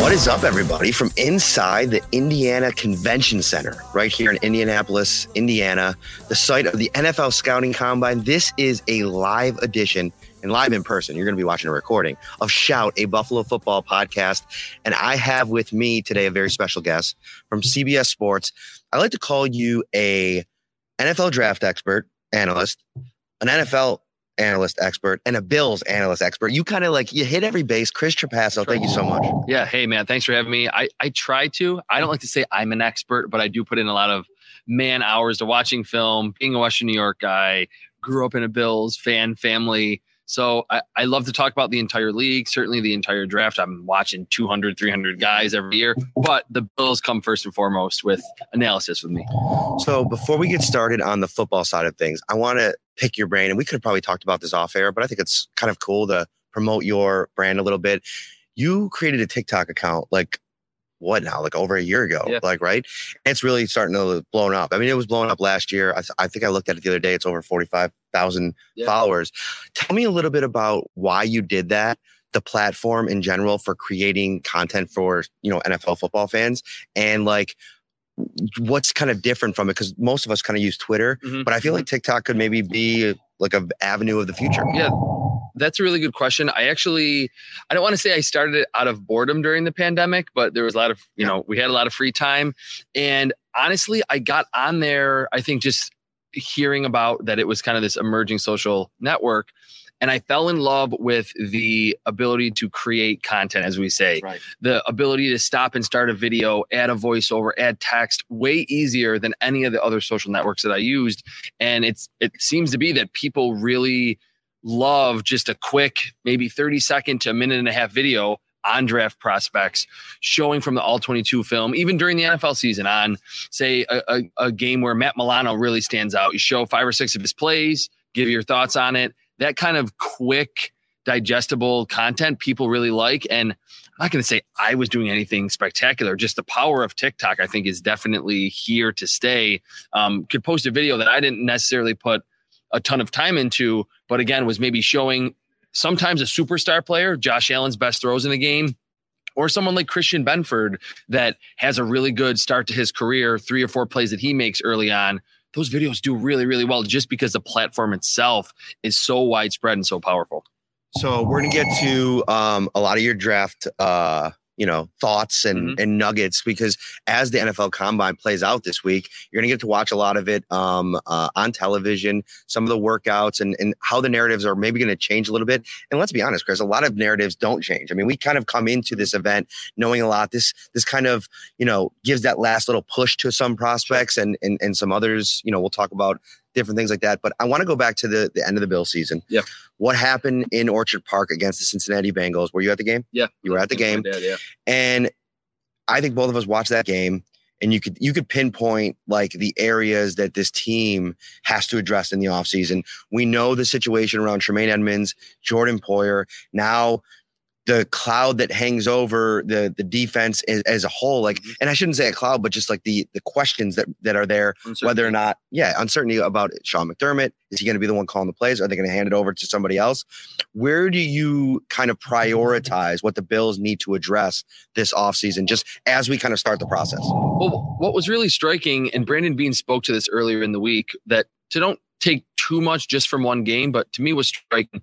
What is up, everybody, from inside the Indiana Convention Center, right here in Indianapolis, Indiana, the site of the NFL Scouting Combine? This is a live edition and live in person. You're going to be watching a recording of Shout, a Buffalo football podcast. And I have with me today a very special guest from CBS Sports. I like to call you a NFL draft expert, analyst, an NFL analyst expert and a Bills analyst expert. You kind of like you hit every base. Chris Trapasso, thank you so much. Yeah. Hey, man. Thanks for having me. I, I try to. I don't like to say I'm an expert, but I do put in a lot of man hours to watching film, being a Western New York guy, grew up in a Bills fan family. So I, I love to talk about the entire league, certainly the entire draft. I'm watching 200, 300 guys every year, but the Bills come first and foremost with analysis with me. So before we get started on the football side of things, I want to pick your brain, and we could have probably talked about this off air, but I think it's kind of cool to promote your brand a little bit. You created a TikTok account like what now, like over a year ago, Yeah. like right? It's really starting to blown up. I mean, it was blown up last year. I, th- I think I looked at it the other day. It's over forty five thousand Yeah. followers. Tell me a little bit about why you did that, the platform in general for creating content for you know NFL football fans, and like what's kind of different from it because most of us kind of use Twitter, Mhm. but I feel like TikTok could maybe be like a avenue of the future. Yeah, that's a really good question. I actually, I don't want to say I started it out of boredom during the pandemic, but there was a lot of, you know, we had a lot of free time. And honestly, I got on there, I think just hearing about that it was kind of this emerging social network. And I fell in love with the ability to create content, as we say Right. the ability to stop and start a video, add a voiceover, add text way easier than any of the other social networks that I used. And it's it seems to be that people really love just a quick, maybe 30 second to a minute and a half video on draft prospects, showing from the all 22 film, even during the NFL season on, say, a, a, a game where Matt Milano really stands out. You show five or six of his plays, give your thoughts on it. That kind of quick, digestible content people really like. And I'm not going to say I was doing anything spectacular. Just the power of TikTok, I think, is definitely here to stay. Um, could post a video that I didn't necessarily put a ton of time into, but again, was maybe showing sometimes a superstar player, Josh Allen's best throws in the game, or someone like Christian Benford that has a really good start to his career, three or four plays that he makes early on. Those videos do really, really well just because the platform itself is so widespread and so powerful. So we're gonna get to um, a lot of your draft, uh, you know, thoughts and Mhm. and nuggets because as the NFL Combine plays out this week, you're gonna get to watch a lot of it um, uh, on television, some of the workouts and and how the narratives are maybe gonna change a little bit. And let's be honest, Chris, a lot of narratives don't change. I mean, we kind of come into this event knowing a lot. This this kind of you know gives that last little push to some prospects and and and some others. You know, we'll talk about different things like that. But I want to go back to the the end of the Bill season. Yeah. What happened in Orchard Park against the Cincinnati Bengals? Were you at the game? Yeah. You were at the game. Yeah, yeah. And I think both of us watched that game and you could you could pinpoint like the areas that this team has to address in the offseason. We know the situation around Tremaine Edmunds, Jordan Poyer, now the cloud that hangs over the the defense as, as a whole like Mhm. and I shouldn't say a cloud but just like the the questions that that are there whether or not, yeah, uncertainty about Sean McDermott. Is he going to be the one calling the plays? Are they going to hand it over to somebody else? Where do you kind of prioritize what the Bills need to address this offseason, just as we kind of start the process? Well, what was really striking, and Brandon Beane spoke to this earlier in the week, that to don't take too much just from one game, but to me was striking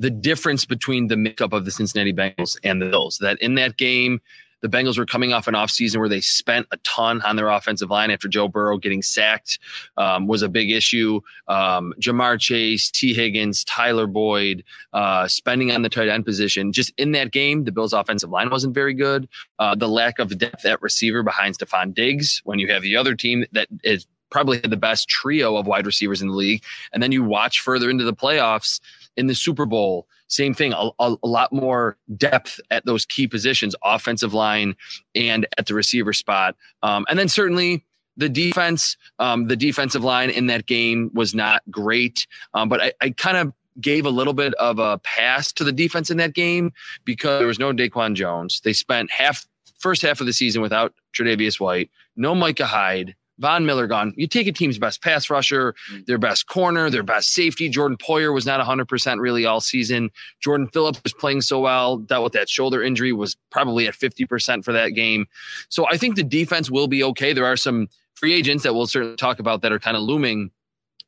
the difference between the makeup of the Cincinnati Bengals and the Bills. That in that game, the Bengals were coming off an offseason where they spent a ton on their offensive line after Joe Burrow getting sacked um, was a big issue. Um, Ja'Marr Chase, Tee Higgins, Tyler Boyd, uh, spending on the tight end position. Just in that game, the Bills' offensive line wasn't very good. Uh, the lack of depth at receiver behind Stefon Diggs when you have the other team that is probably the best trio of wide receivers in the league. And then you watch further into the playoffs in the Super Bowl, same thing, a, a, a, lot more depth at those key positions, offensive line and at the receiver spot. Um, and then certainly the defense, um, the defensive line in that game was not great. Um, but I, I kind of gave a little bit of a pass to the defense in that game because there was no DaQuan Jones. They spent half first half of the season without Tre'Davious White, no Micah Hyde, Von Miller gone. You take a team's best pass rusher, mm. their best corner, their best safety. Jordan Poyer was not 100% really all season. Jordan Phillips was playing so well, dealt with that shoulder injury, was probably at 50% for that game. So I think the defense will be okay. There are some free agents that we'll certainly talk about that are kind of looming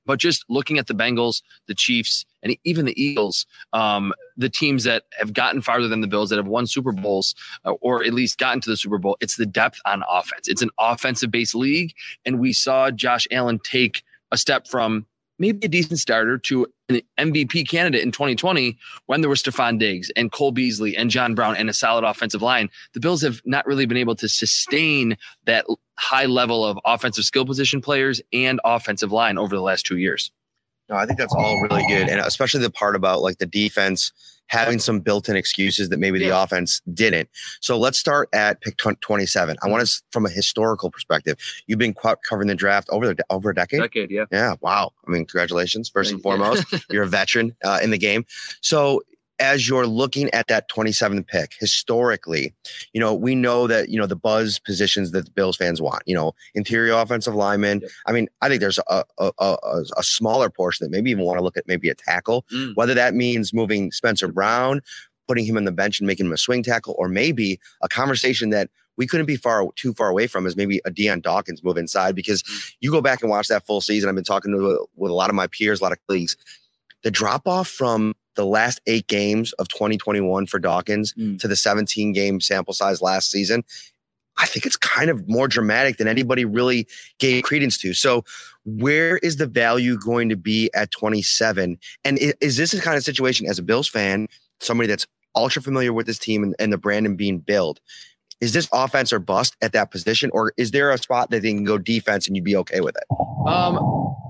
but just looking at the Bengals, the Chiefs, and even the Eagles, um, the teams that have gotten farther than the Bills, that have won Super Bowls, uh, or at least gotten to the Super Bowl, it's the depth on offense. It's an offensive based league. And we saw Josh Allen take a step from maybe a decent starter to an MVP candidate in 2020 when there was Stefon Diggs and Cole Beasley and John Brown and a solid offensive line. The Bills have not really been able to sustain that high level of offensive skill position players and offensive line over the last two years. No, I think that's all really good. And especially the part about like the defense having some built-in excuses that maybe the offense didn't. So let's start at pick 27. I want to, from a historical perspective, you've been covering the draft over the, over a decade. Decade, yeah. Yeah. Wow. I mean, congratulations. First and foremost, you're a veteran uh, in the game. So as you're looking at that 27th pick historically, you know, we know that, you know, the buzz positions that the Bills fans want, you know, interior offensive lineman. Yep. I mean, I think there's a, a, a, a, smaller portion that maybe even want to look at maybe a tackle, mm. whether that means moving Spencer Brown, putting him on the bench and making him a swing tackle, or maybe a conversation that we couldn't be far too far away from is maybe a Dion Dawkins move inside because mm. you go back and watch that full season. I've been talking to with a lot of my peers, a lot of colleagues. The drop off from the last eight games of 2021 for Dawkins mm. to the 17 game sample size last season, I think it's kind of more dramatic than anybody really gave credence to. So, where is the value going to be at 27? And is this a kind of situation as a Bills fan, somebody that's ultra familiar with this team and, and the brand and being built? Is this offense or bust at that position, or is there a spot that they can go defense and you'd be okay with it? Um,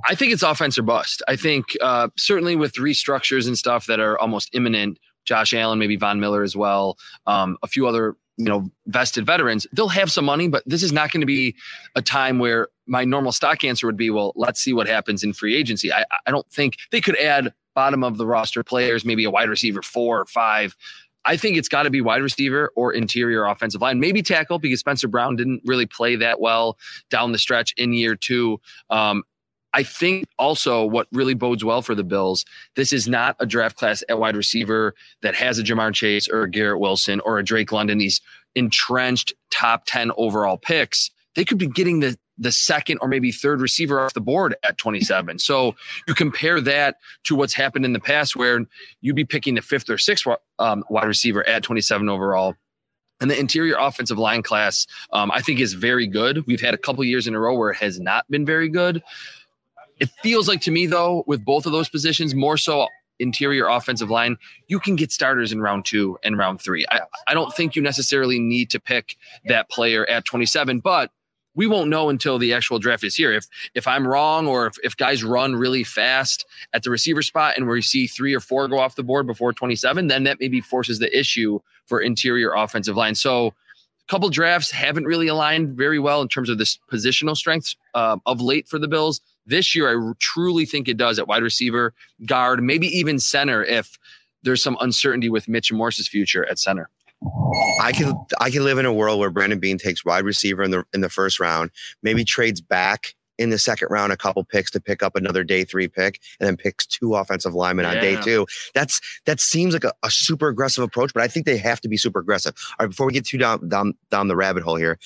I think it's offense or bust. I think uh, certainly with restructures and stuff that are almost imminent, Josh Allen, maybe Von Miller as well, um, a few other you know vested veterans, they'll have some money, but this is not going to be a time where my normal stock answer would be, well, let's see what happens in free agency. I, I don't think they could add bottom of the roster players, maybe a wide receiver four or five. I think it's got to be wide receiver or interior offensive line, maybe tackle because Spencer Brown didn't really play that well down the stretch in year two. Um, I think also what really bodes well for the Bills, this is not a draft class at wide receiver that has a Ja'Marr Chase or a Garrett Wilson or a Drake London, these entrenched top 10 overall picks. They could be getting the the second or maybe third receiver off the board at 27. So you compare that to what's happened in the past where you'd be picking the fifth or sixth um, wide receiver at 27 overall. And the interior offensive line class, um, I think, is very good. We've had a couple years in a row where it has not been very good. It feels like to me, though, with both of those positions, more so interior offensive line, you can get starters in round two and round three. I, I don't think you necessarily need to pick that player at 27, but we won't know until the actual draft is here. If if I'm wrong or if, if guys run really fast at the receiver spot and we see three or four go off the board before 27, then that maybe forces the issue for interior offensive line. So a couple drafts haven't really aligned very well in terms of this positional strengths uh, of late for the Bills. This year, I truly think it does at wide receiver, guard, maybe even center if there's some uncertainty with Mitch Morse's future at center. I can I can live in a world where Brandon Beane takes wide receiver in the in the first round, maybe trades back in the second round a couple picks to pick up another day three pick, and then picks two offensive linemen yeah. on day two. That's that seems like a, a, super aggressive approach, but I think they have to be super aggressive. All right, before we get too down down down the rabbit hole here,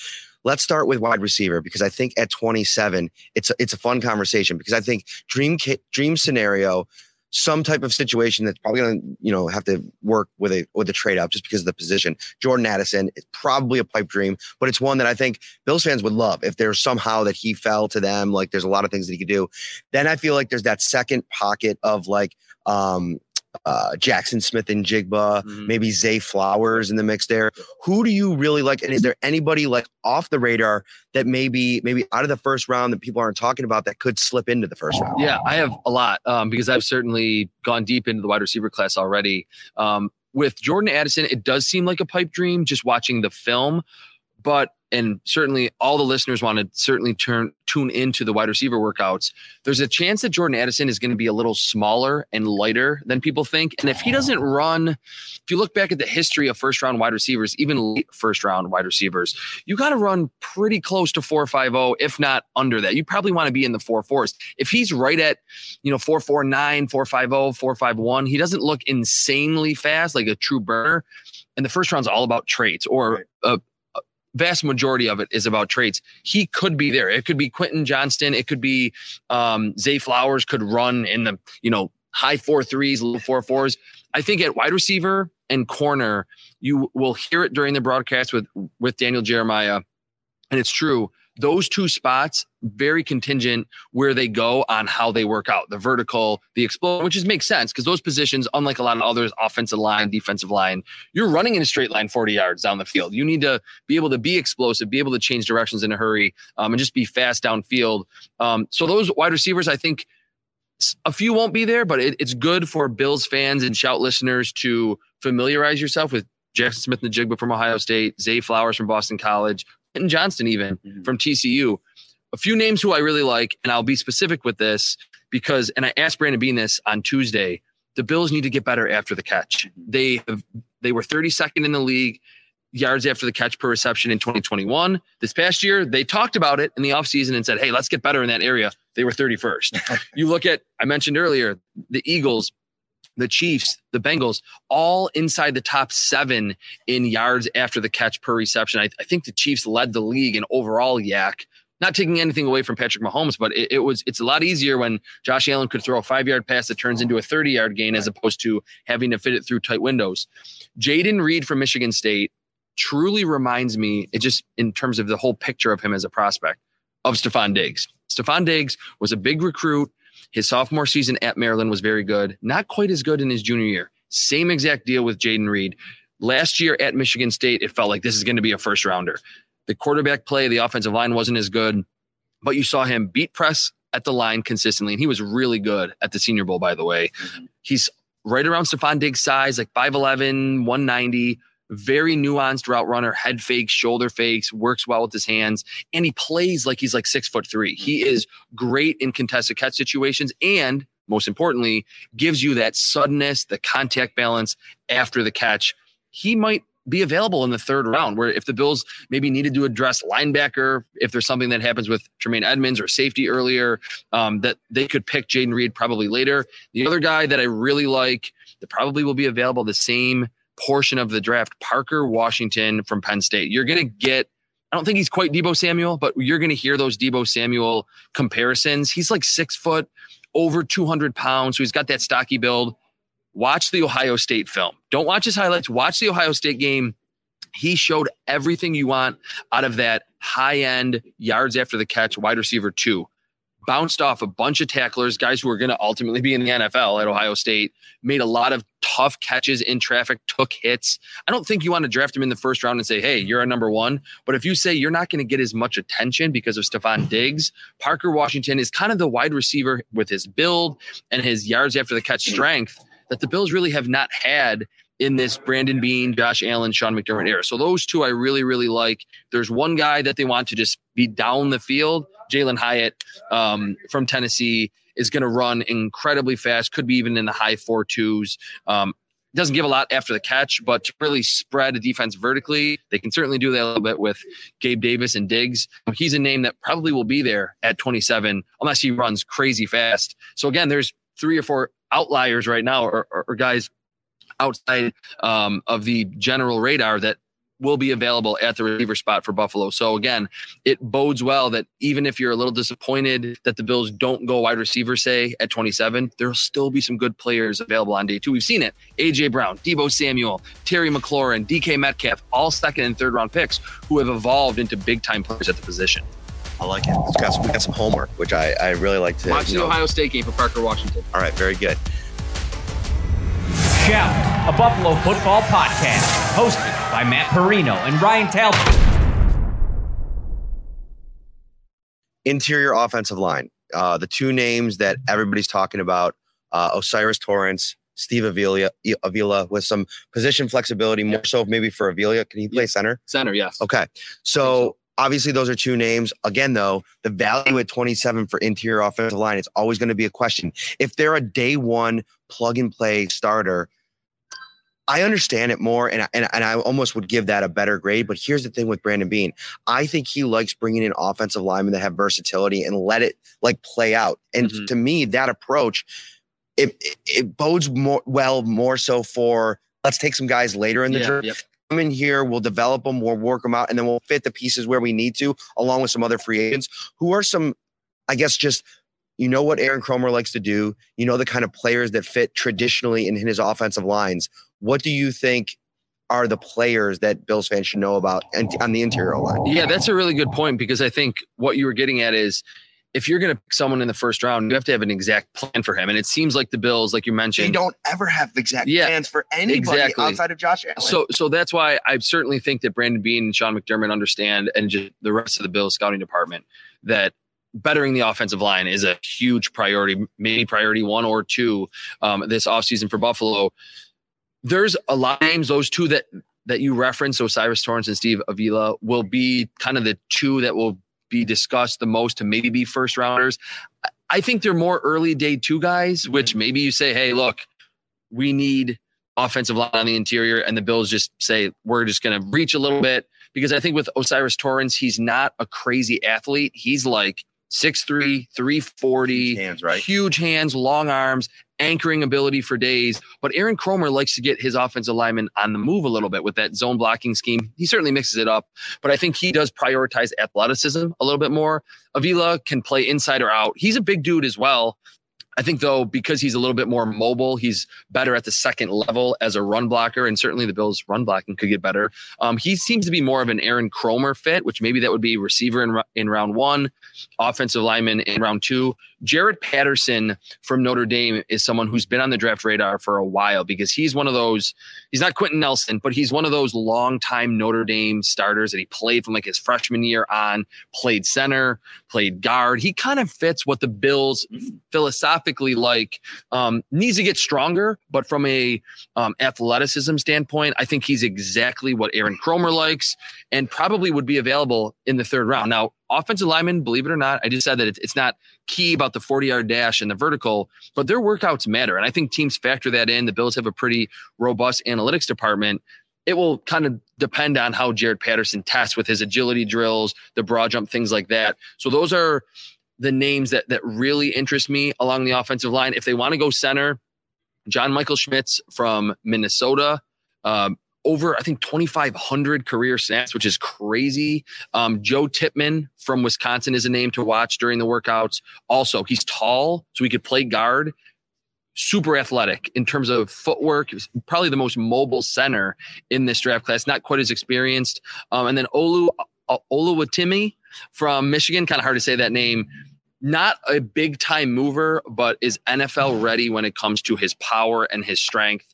Let's start with wide receiver because I think at 27, it's a, it's a fun conversation because I think dream dream scenario, some type of situation that's probably going to you know have to work with a with a trade up just because of the position. Jordan Addison is probably a pipe dream, but it's one that I think Bills fans would love if there's somehow that he fell to them. Like there's a lot of things that he could do. Then I feel like there's that second pocket of like um uh, Jaxon Smith-Njigba, Mhm. maybe Zay Flowers in the mix there. Who do you really like? And is there anybody like off the radar that maybe maybe out of the first round that people aren't talking about that could slip into the first round? Yeah, I have a lot um, because I've certainly gone deep into the wide receiver class already. Um, with Jordan Addison, it does seem like a pipe dream just watching the film, but and certainly all the listeners want to certainly turn tune into the wide receiver workouts. There's a chance that Jordan Addison is going to be a little smaller and lighter than people think, and if he doesn't run, if you look back at the history of first round wide receivers, even late first round wide receivers, you got to run pretty close to 450, if not under that. You probably want to be in the four fours. If he's right at, you know, 449, 450, 451, he doesn't look insanely fast like a true burner. And the first round's all about traits, or a, a vast majority of it is about traits. He could be there. It could be Quentin Johnston. It could be um, Zay Flowers could run in the, you know, high four threes, low four fours. I think at wide receiver and corner, you will hear it during the broadcast with with Daniel Jeremiah, and it's true. Those two spots very contingent where they go on how they work out the vertical, the explode, which just makes sense because those positions, unlike a lot of others, offensive line, defensive line, you're running in a straight line 40 yards down the field. You need to be able to be explosive, be able to change directions in a hurry, um, and just be fast downfield. Um, so those wide receivers, I think a few won't be there, but it, it's good for Bills fans and shout listeners to familiarize yourself with Jaxon Smith-Njigba from Ohio State, Zay Flowers from Boston College, Johnston even mm-hmm. from TCU. A few names who I really like, and I'll be specific with this because, and I asked Brandon Beane this on Tuesday. The Bills need to get better after the catch. Mm-hmm. They have, they were 32nd in the league yards after the catch per reception in 2021. This past year, they talked about it in the offseason and said, hey, let's get better in that area. They were 31st. you look at, I mentioned earlier, the Eagles, the Chiefs, the Bengals, all inside the top seven in yards after the catch per reception. I, I think the Chiefs led the league in overall YAC. Not taking anything away from Patrick Mahomes, but it, it was it's a lot easier when Josh Allen could throw a five yard pass that turns into a 30 yard gain as opposed to having to fit it through tight windows. Jayden Reed from Michigan State truly reminds me, it just in terms of the whole picture of him as a prospect, of Stefon Diggs. Stefon Diggs was a big recruit. His sophomore season at Maryland was very good, not quite as good in his junior year. Same exact deal with Jayden Reed. Last year at Michigan State, it felt like this is going to be a first rounder. The quarterback play, the offensive line wasn't as good, but you saw him beat press at the line consistently. And he was really good at the Senior Bowl, by the way. Mm-hmm. He's right around Stefon Diggs' size, like 5'11, 190 very nuanced route runner, head fakes, shoulder fakes, works well with his hands, and he plays like he's like six foot three. He is great in contested catch situations and most importantly, gives you that suddenness, the contact balance after the catch. He might be available in the third round, where if the Bills maybe needed to address linebacker, if there's something that happens with Tremaine Edmunds or safety earlier, um, that they could pick Jayden Reed probably later. The other guy that I really like that probably will be available the same portion of the draft, Parker Washington from Penn State. You're going to get, I don't think he's quite Deebo Samuel, but you're going to hear those Deebo Samuel comparisons. He's like six foot, over 200 pounds. So he's got that stocky build. Watch the Ohio State film. Don't watch his highlights. Watch the Ohio State game. He showed everything you want out of that high end yards after the catch wide receiver two bounced off a bunch of tacklers, guys who are going to ultimately be in the NFL at Ohio State, made a lot of tough catches in traffic, took hits. I don't think you want to draft him in the first round and say, hey, you're a number one. But if you say you're not going to get as much attention because of Stefon Diggs, Parker Washington is kind of the wide receiver with his build and his yards after the catch strength that the Bills really have not had in this Brandon Beane, Josh Allen, Sean McDermott era. So those two I really, really like. There's one guy that they want to just be down the field. Jalin Hyatt um, from Tennessee is going to run incredibly fast, could be even in the high four twos. Um, doesn't give a lot after the catch, but to really spread a defense vertically, they can certainly do that a little bit with Gabe Davis and Diggs. He's a name that probably will be there at 27 unless he runs crazy fast. So again, there's three or four outliers right now or, or, or guys outside um, of the general radar that will be available at the receiver spot for Buffalo. So again, it bodes well that even if you're a little disappointed that the Bills don't go wide receiver, say at 27, there'll still be some good players available on day two. We've seen it. AJ Brown, Deebo Samuel, Terry McLaurin, DK Metcalf, all second and third round picks who have evolved into big time players at the position. I like it. It's got some, we got some homework, which I, I really like to. Watch you the know- Ohio State game for Parker Washington. All right, very good. Shout, a Buffalo football podcast hosted by Matt Parrino and Ryan Talbot. Interior offensive line. Uh, the two names that everybody's talking about uh, O'Cyrus Torrence, Steve Avila, Avila with some position flexibility, more so maybe for Avila. Can he play center? Center, yes. Okay. So obviously those are two names. Again, though, the value at 27 for interior offensive line, it's always going to be a question. If they're a day one plug and play starter, I understand it more, and, and, and I almost would give that a better grade. But here's the thing with Brandon Beane: I think he likes bringing in offensive linemen that have versatility and let it like play out. And Mhm. to me, that approach, it, it, it bodes more well, more so for let's take some guys later in the Yeah, draft yep. Come in here, we'll develop them, we'll work them out, and then we'll fit the pieces where we need to, along with some other free agents who are some, I guess, just you know what Aaron Kromer likes to do. You know the kind of players that fit traditionally in his offensive lines. What do you think are the players that Bills fans should know about on the interior line? Yeah, that's a really good point because I think what you were getting at is if you're going to pick someone in the first round, you have to have an exact plan for him. And it seems like the Bills, like you mentioned, They don't ever have exact Yeah, plans for anybody exactly. outside of Josh Allen. So, so that's why I certainly think that Brandon Beane and Sean McDermott understand, and just the rest of the Bills scouting department, that bettering the offensive line is a huge priority, maybe priority one or two um, this offseason for Buffalo. There's a lot of names; those two that that you referenced, O'Cyrus Torrence and Steve Avila, will be kind of the two that will be discussed the most to maybe be first rounders. I- think they're more early day two guys, which mm-hmm. maybe you say, hey, look, we need offensive line on the interior, and the Bills just say we're just going to reach a little bit because I think with O'Cyrus Torrence, he's not a crazy athlete. He's like 6'3, 340, hands, right? huge hands, long arms, anchoring ability for days. But Aaron Kromer likes to get his offensive lineman on the move a little bit with that zone blocking scheme. He certainly mixes it up, but I think he does prioritize athleticism a little bit more. Avila can play inside or out. He's a big dude as well. I think though, because he's a little bit more mobile, he's better at the second level as a run blocker, and certainly the Bills' run blocking could get better. Um, he seems to be more of an Aaron Kromer fit, which maybe that would be receiver in, in round one, offensive lineman in round two. Jarrett Patterson from Notre Dame is someone who's been on the draft radar for a while because he's one of those. He's not Quenton Nelson, but he's one of those longtime Notre Dame starters that he played from like his freshman year on. Played center, played guard. He kind of fits what the Bills like. Um, needs to get stronger, but from a um, athleticism standpoint, I think he's exactly what Aaron Kromer likes, and probably would be available in the third round. Now, offensive lineman, believe it or not, I just said that it's, it's not key about the 40 yard dash and the vertical, but their workouts matter. And I think teams factor that in. The Bills have a pretty robust analytics department. It will kind of depend on how Jarrett Patterson tests with his agility drills, the broad jump, things like that. So those are the names that that really interest me along the offensive line. If they want to go center, John Michael Schmitz from Minnesota, um, over I think 2,500 career snaps, which is crazy. Um, Joe Tippmann from Wisconsin is a name to watch during the workouts. Also, he's tall, so he could play guard. Super athletic in terms of footwork. Probably the most mobile center in this draft class. Not quite as experienced. Um, and then Olu Oluwatimi from Michigan. Kind of hard to say that name not a big time mover, but is NFL ready when it comes to his power and his strength.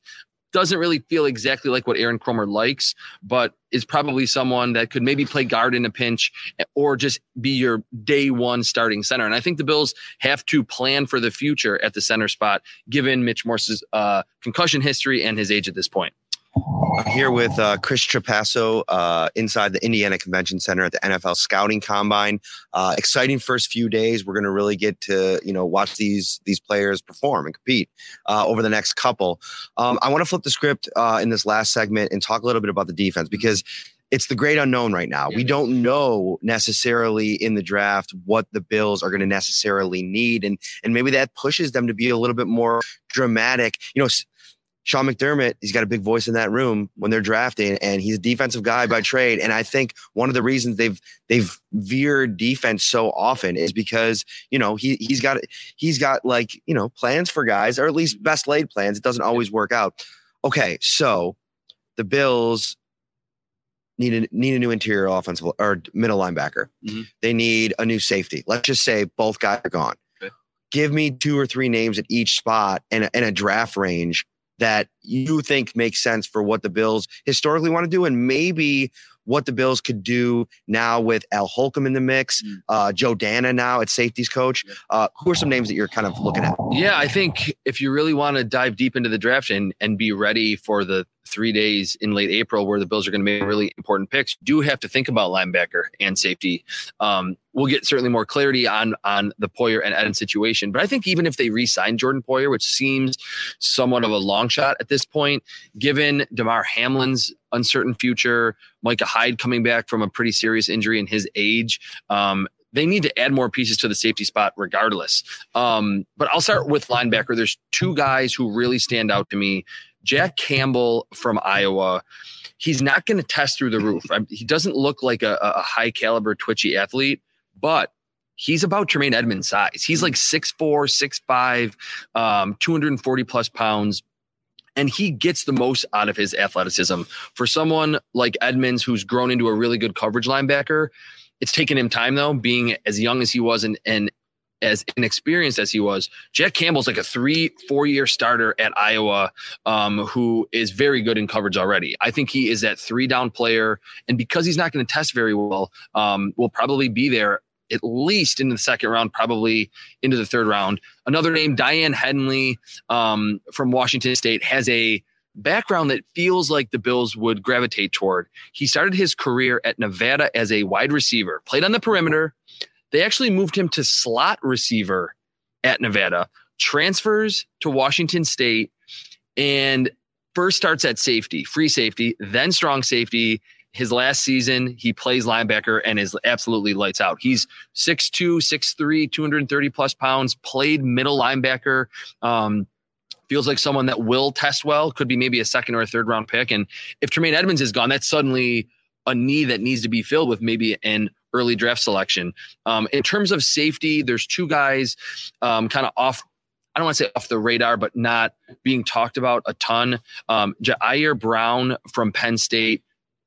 Doesn't really feel exactly like what Aaron Kromer likes, but is probably someone that could maybe play guard in a pinch or just be your day one starting center. And I think the Bills have to plan for the future at the center spot, given Mitch Morse's uh, concussion history and his age at this point. I'm here with uh, Chris Trapasso uh, inside the Indiana Convention Center at the NFL Scouting Combine. Uh, exciting first few days. We're going to really get to you know watch these these players perform and compete uh, over the next couple. Um, I want to flip the script uh, in this last segment and talk a little bit about the defense because it's the great unknown right now. We don't know necessarily in the draft what the Bills are going to necessarily need, and and maybe that pushes them to be a little bit more dramatic. You know. Sean McDermott, he's got a big voice in that room when they're drafting, and he's a defensive guy by trade. And I think one of the reasons they've they've veered defense so often is because you know he he's got he's got like you know plans for guys, or at least best laid plans. It doesn't always work out. Okay, so the Bills need a need a new interior offensive or middle linebacker. Mhm. They need a new safety. Let's just say both guys are gone. Okay. Give me two or three names at each spot and a, and a draft range that you think makes sense for what the Bills historically want to do, and maybe what the Bills could do now with Al Holcomb in the mix, Mm. uh, Joe Danna now at safeties coach. Uh, who are some names that you're kind of looking at? Yeah, I think if you really want to dive deep into the draft and, and be ready for the three days in late April where the Bills are going to make really important picks, do have to think about linebacker and safety. Um, we'll get certainly more clarity on on the Poyer and Eden situation, but I think even if they re-sign Jordan Poyer, which seems somewhat of a long shot at this point, given Damar Hamlin's uncertain future, Micah Hyde coming back from a pretty serious injury in his age, um, they need to add more pieces to the safety spot regardless. Um, but I'll start with linebacker. There's two guys who really stand out to me. Jack Campbell from Iowa. He's not going to test through the roof. I- He doesn't look like a, a high caliber, twitchy athlete, but he's about Tremaine Edmunds' size. He's like 6'4, 6'5, um, 240 plus pounds. And he gets the most out of his athleticism. For someone like Edmunds, who's grown into a really good coverage linebacker, it's taken him time though, being as young as he was and, and as inexperienced as he was. Jack Campbell's like a three, four year starter at Iowa, um, who is very good in coverage already. I think he is that three down player. And because he's not going to test very well, um, will probably be there at least in the second round, probably into the third round. Another name, Daiyan Henley um, from Washington State, has a background that feels like the Bills would gravitate toward. He started his career at Nevada as a wide receiver, played on the perimeter. They actually moved him to slot receiver at Nevada, transfers to Washington State, and first starts at safety, free safety, then strong safety. His last season, he plays linebacker and is absolutely lights out. He's 6'2, 6'3, 230 plus pounds, played middle linebacker. Um, feels like someone that will test well, could be maybe a second or a third round pick. And if Tremaine Edmunds is gone, that's suddenly a need that needs to be filled with maybe an early draft selection. Um, in terms of safety, there's two guys um, kind of off. I don't want to say off the radar, but not being talked about a ton. Um, Ji'Ayir Brown from Penn State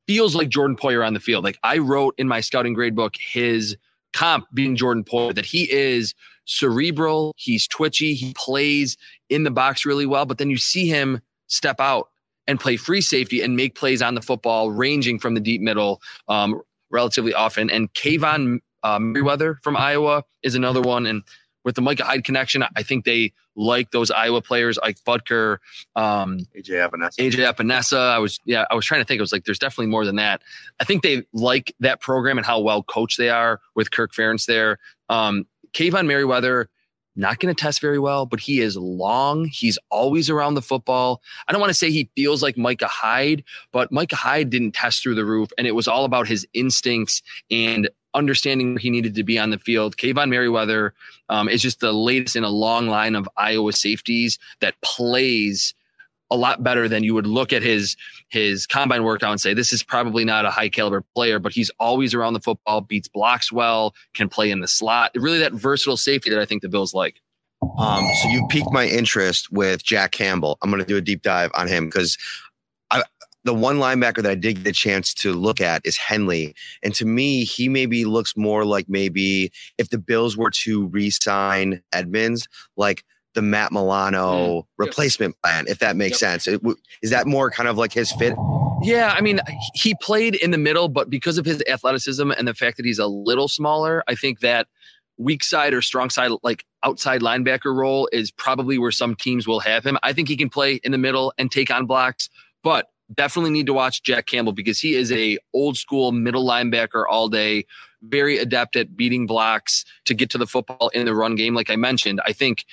feels like Jordan Poyer on the field. Like I wrote in my scouting grade book, his comp being Jordan Poyer, that he is cerebral, he's twitchy, he plays in the box really well, but then you see him step out and play free safety and make plays on the football, ranging from the deep middle um, relatively often. And Kaevon uh, Merriweather from Iowa is another one. And with the Micah Hyde connection, I think they like those Iowa players, like Butker, um, AJ Epenesa. AJ Epenesa. I was, yeah, I was trying to think. It was like, there's definitely more than that. I think they like that program and how well coached they are with Kirk Ferentz there. Um, Kaevon Merriweather, not going to test very well, but he is long. He's always around the football. I don't want to say he feels like Micah Hyde, but Micah Hyde didn't test through the roof, and it was all about his instincts and understanding where he needed to be on the field. Kaevon Merriweather um, is just the latest in a long line of Iowa safeties that plays a lot better than you would look at his his combine workout and say this is probably not a high caliber player, but he's always around the football, beats blocks well, can play in the slot. Really, that versatile safety that I think the Bills like. Um, so you piqued my interest with Jack Campbell. I'm going to do a deep dive on him because I, the one linebacker that I did get a chance to look at is Henley, and to me, he maybe looks more like maybe if the Bills were to re-sign Edmunds, like the Matt Milano Mm, replacement plan, if that makes Yep. sense. W- Is that more kind of like his fit? Yeah, I mean, he played in the middle, but because of his athleticism and the fact that he's a little smaller, I think that weak side or strong side, like outside linebacker role, is probably where some teams will have him. I think he can play in the middle and take on blocks, but definitely need to watch Jack Campbell because he is a old school middle linebacker all day, very adept at beating blocks to get to the football in the run game. Like I mentioned, I think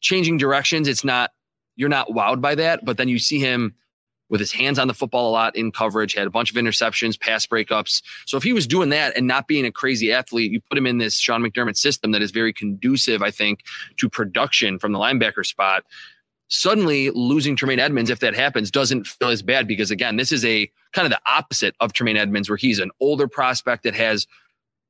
changing directions, it's not you're not wowed by that, but then you see him with his hands on the football a lot in coverage, had a bunch of interceptions, pass breakups. So if he was doing that and not being a crazy athlete, you put him in this Sean McDermott system that is very conducive, I think, to production from the linebacker spot. Suddenly losing Tremaine Edmunds, if that happens, doesn't feel as bad because again, this is a kind of the opposite of Tremaine Edmunds, where he's an older prospect that has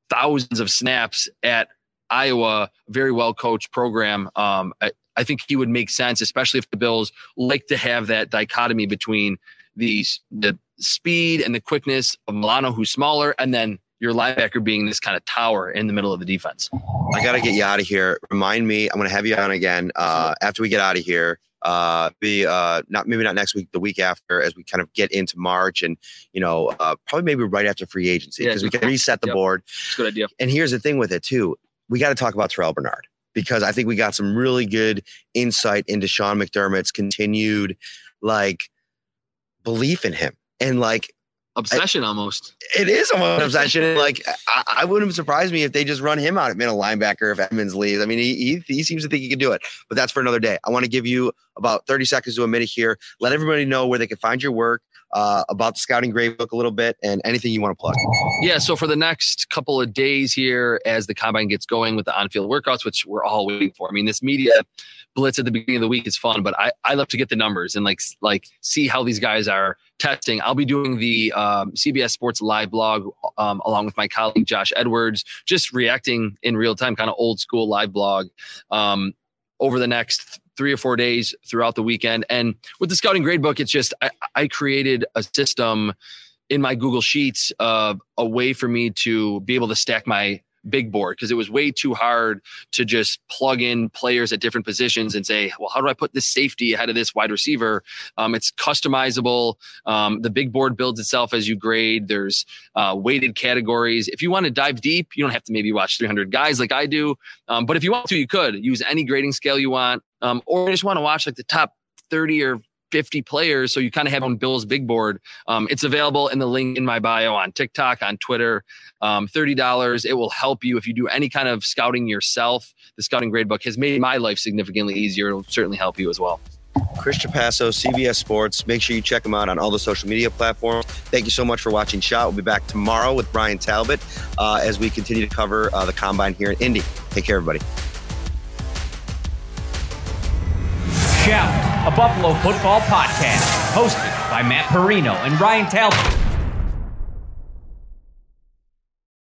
thousands of snaps at Iowa, very well coached program. Um, I, I think he would make sense, especially if the Bills like to have that dichotomy between the the speed and the quickness of Milano, who's smaller, and then your linebacker being this kind of tower in the middle of the defense. I got to get you out of here. Remind me, I'm going to have you on again uh, after we get out of here. uh, be uh, not maybe not next week, the week after, as we kind of get into March, and you know, uh, probably maybe right after free agency Yeah, because we can reset the Yep. board. It's a good idea. And here's the thing with it too, we got to talk about Terrel Bernard because I think we got some really good insight into Sean McDermott's continued like belief in him, and like Obsession almost. it is almost an obsession. Like I, I wouldn't surprise me if they just run him out at middle linebacker if Edmunds leaves. I mean, he, he he seems to think he can do it, but that's for another day. I want to give you about 30 seconds to a minute here. Let everybody know where they can find your work, uh, about the scouting grade book a little bit, and anything you want to plug. Yeah, so for the next couple of days here, as the combine gets going with the on-field workouts, which we're all waiting for. I mean, this media blitz at the beginning of the week is fun, but I, I love to get the numbers and like like see how these guys are testing. I'll be doing the um, CBS Sports live blog um, along with my colleague Josh Edwards, just reacting in real time, kind of old school live blog um, over the next three or four days throughout the weekend. And with the scouting grade book, it's just I, I created a system in my Google Sheets of a way for me to be able to stack my big board because it was way too hard to just plug in players at different positions and say, well, how do I put this safety ahead of this wide receiver? Um, it's customizable. Um, the big board builds itself as you grade. There's uh, weighted categories. If you want to dive deep, you don't have to maybe watch 300 guys like I do. Um, but if you want to, you could use any grading scale you want, um, or just want to watch like the top 30 or 50 players. So you kind of have on Bill's big board. Um, it's available in the link in my bio on TikTok, on Twitter. Um, $30. It will help you if you do any kind of scouting yourself. The scouting grade book has made my life significantly easier. It'll certainly help you as well. Chris Trapasso, CBS Sports. Make sure you check him out on all the social media platforms. Thank you so much for watching Shout. We'll be back tomorrow with Brian Talbot uh, as we continue to cover uh, the combine here in Indy. Take care, everybody. Shout, a Buffalo football podcast, hosted by Matt Parrino and Ryan Talbot.